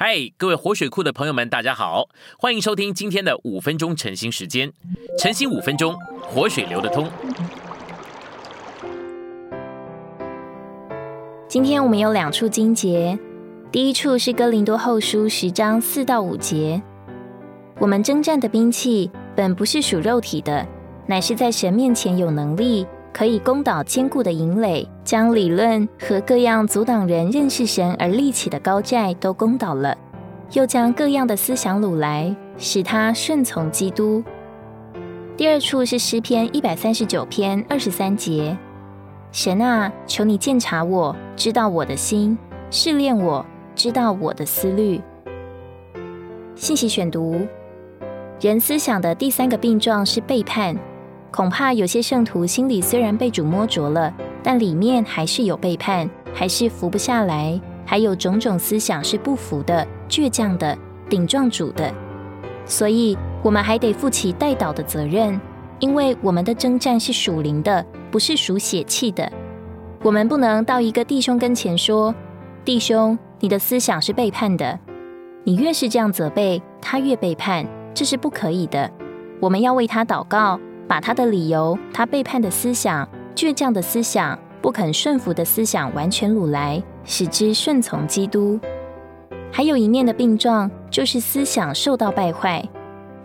嗨，各位活水库的朋友们，大家好，欢迎收听今天的五分钟晨兴时间。晨兴五分钟，活水流得通。今天我们有两处经节，第一处是哥林多后书十章四到五节。我们征战的兵器本不是属肉体的，乃是在神面前有能力。可以攻倒坚固的营垒，将理论和各样阻挡人认识神而立起的高寨都攻倒了，又将各样的思想掳来，使他顺从基督。第二处是诗篇一百三十九篇二十三节：神啊，求你鉴察我，知道我的心，试炼我，知道我的思虑。信息选读：人思想的第三个病状是背叛。恐怕有些圣徒心里虽然被主摸着了，但里面还是有背叛，还是服不下来，还有种种思想是不服的、倔强的、顶撞主的。所以，我们还得负起带导的责任，因为我们的征战是属灵的，不是属血气的。我们不能到一个弟兄跟前说：“弟兄，你的思想是背叛的。”你越是这样责备他，越背叛，这是不可以的。我们要为他祷告。把他的理由、他背叛的思想、倔强的思想、不肯顺服的思想完全掳来，使之顺从基督。还有一面的病状，就是思想受到败坏。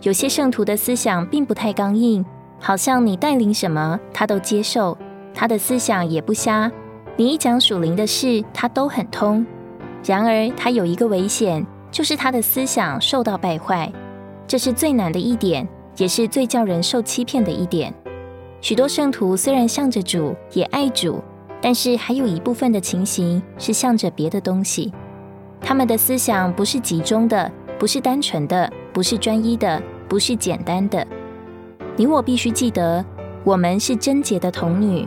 有些圣徒的思想并不太刚硬，好像你带领什么，他都接受，他的思想也不瞎。你一讲属灵的事，他都很通。然而，他有一个危险，就是他的思想受到败坏，这是最难的一点。也是最叫人受欺骗的一点。许多圣徒虽然向着主，也爱主，但是还有一部分的情形是向着别的东西。他们的思想不是集中的，不是单纯的，不是专一的，不是简单的。你我必须记得，我们是贞洁的童女。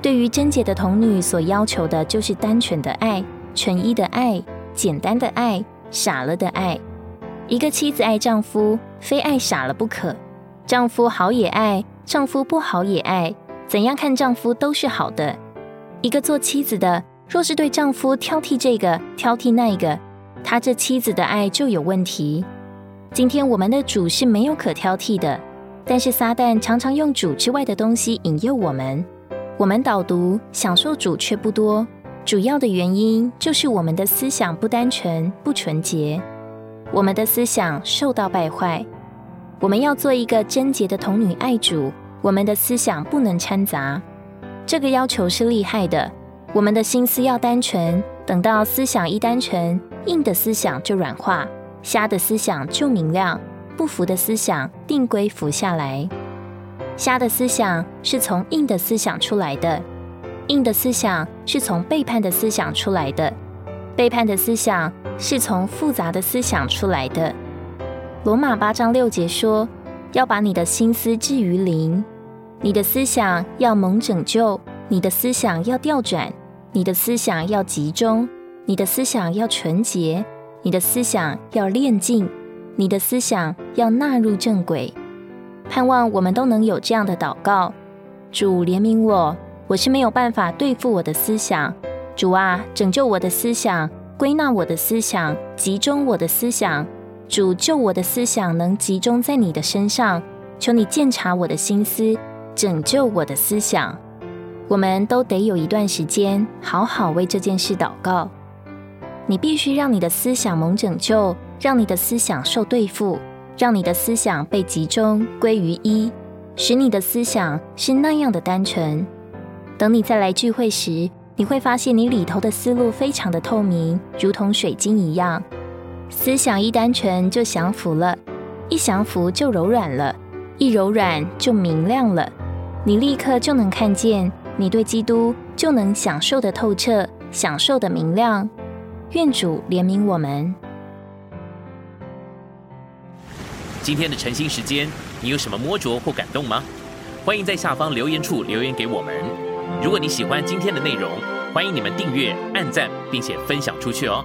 对于贞洁的童女所要求的，就是单纯的爱、纯一的爱、简单的爱、傻了的爱。一个妻子爱丈夫，非爱傻了不可。丈夫好也爱，丈夫不好也爱，怎样看丈夫都是好的。一个做妻子的，若是对丈夫挑剔这个挑剔那个，他这妻子的爱就有问题。今天我们的主是没有可挑剔的，但是撒旦常常用主之外的东西引诱我们，我们导读享受主却不多，主要的原因就是我们的思想不单纯不纯洁，我们的思想受到败坏。我们要做一个贞洁的童女爱主，我们的思想不能掺杂。这个要求是厉害的。我们的心思要单纯，等到思想一单纯，硬的思想就软化，瞎的思想就明亮，不服的思想定规服下来。瞎的思想是从硬的思想出来的，硬的思想是从背叛的思想出来的，背叛的思想是从复杂的思想出来的。罗马八章六节说：“要把你的心思置于灵，你的思想要蒙拯救，你的思想要调转，你的思想要集中，你的思想要纯洁，你的思想要炼净，你的思想要纳入正轨。”盼望我们都能有这样的祷告：主怜悯我，我是没有办法对付我的思想。主啊，拯救我的思想，归纳我的思想，集中我的思想。主救我的思想能集中在你的身上，求你鉴察我的心思，拯救我的思想。我们都得有一段时间，好好为这件事祷告。你必须让你的思想蒙拯救，让你的思想受对付，让你的思想被集中归于一，使你的思想是那样的单纯。等你再来聚会时，你会发现你里头的思路非常的透明，如同水晶一样。思想一单纯就降服了，一降服就柔软了，一柔软就明亮了。你立刻就能看见，你对基督就能享受的透彻，享受的明亮。愿主怜悯我们。今天的晨兴时间，你有什么摸着或感动吗？欢迎在下方留言处留言给我们。如果你喜欢今天的内容，欢迎你们订阅、按赞，并且分享出去哦。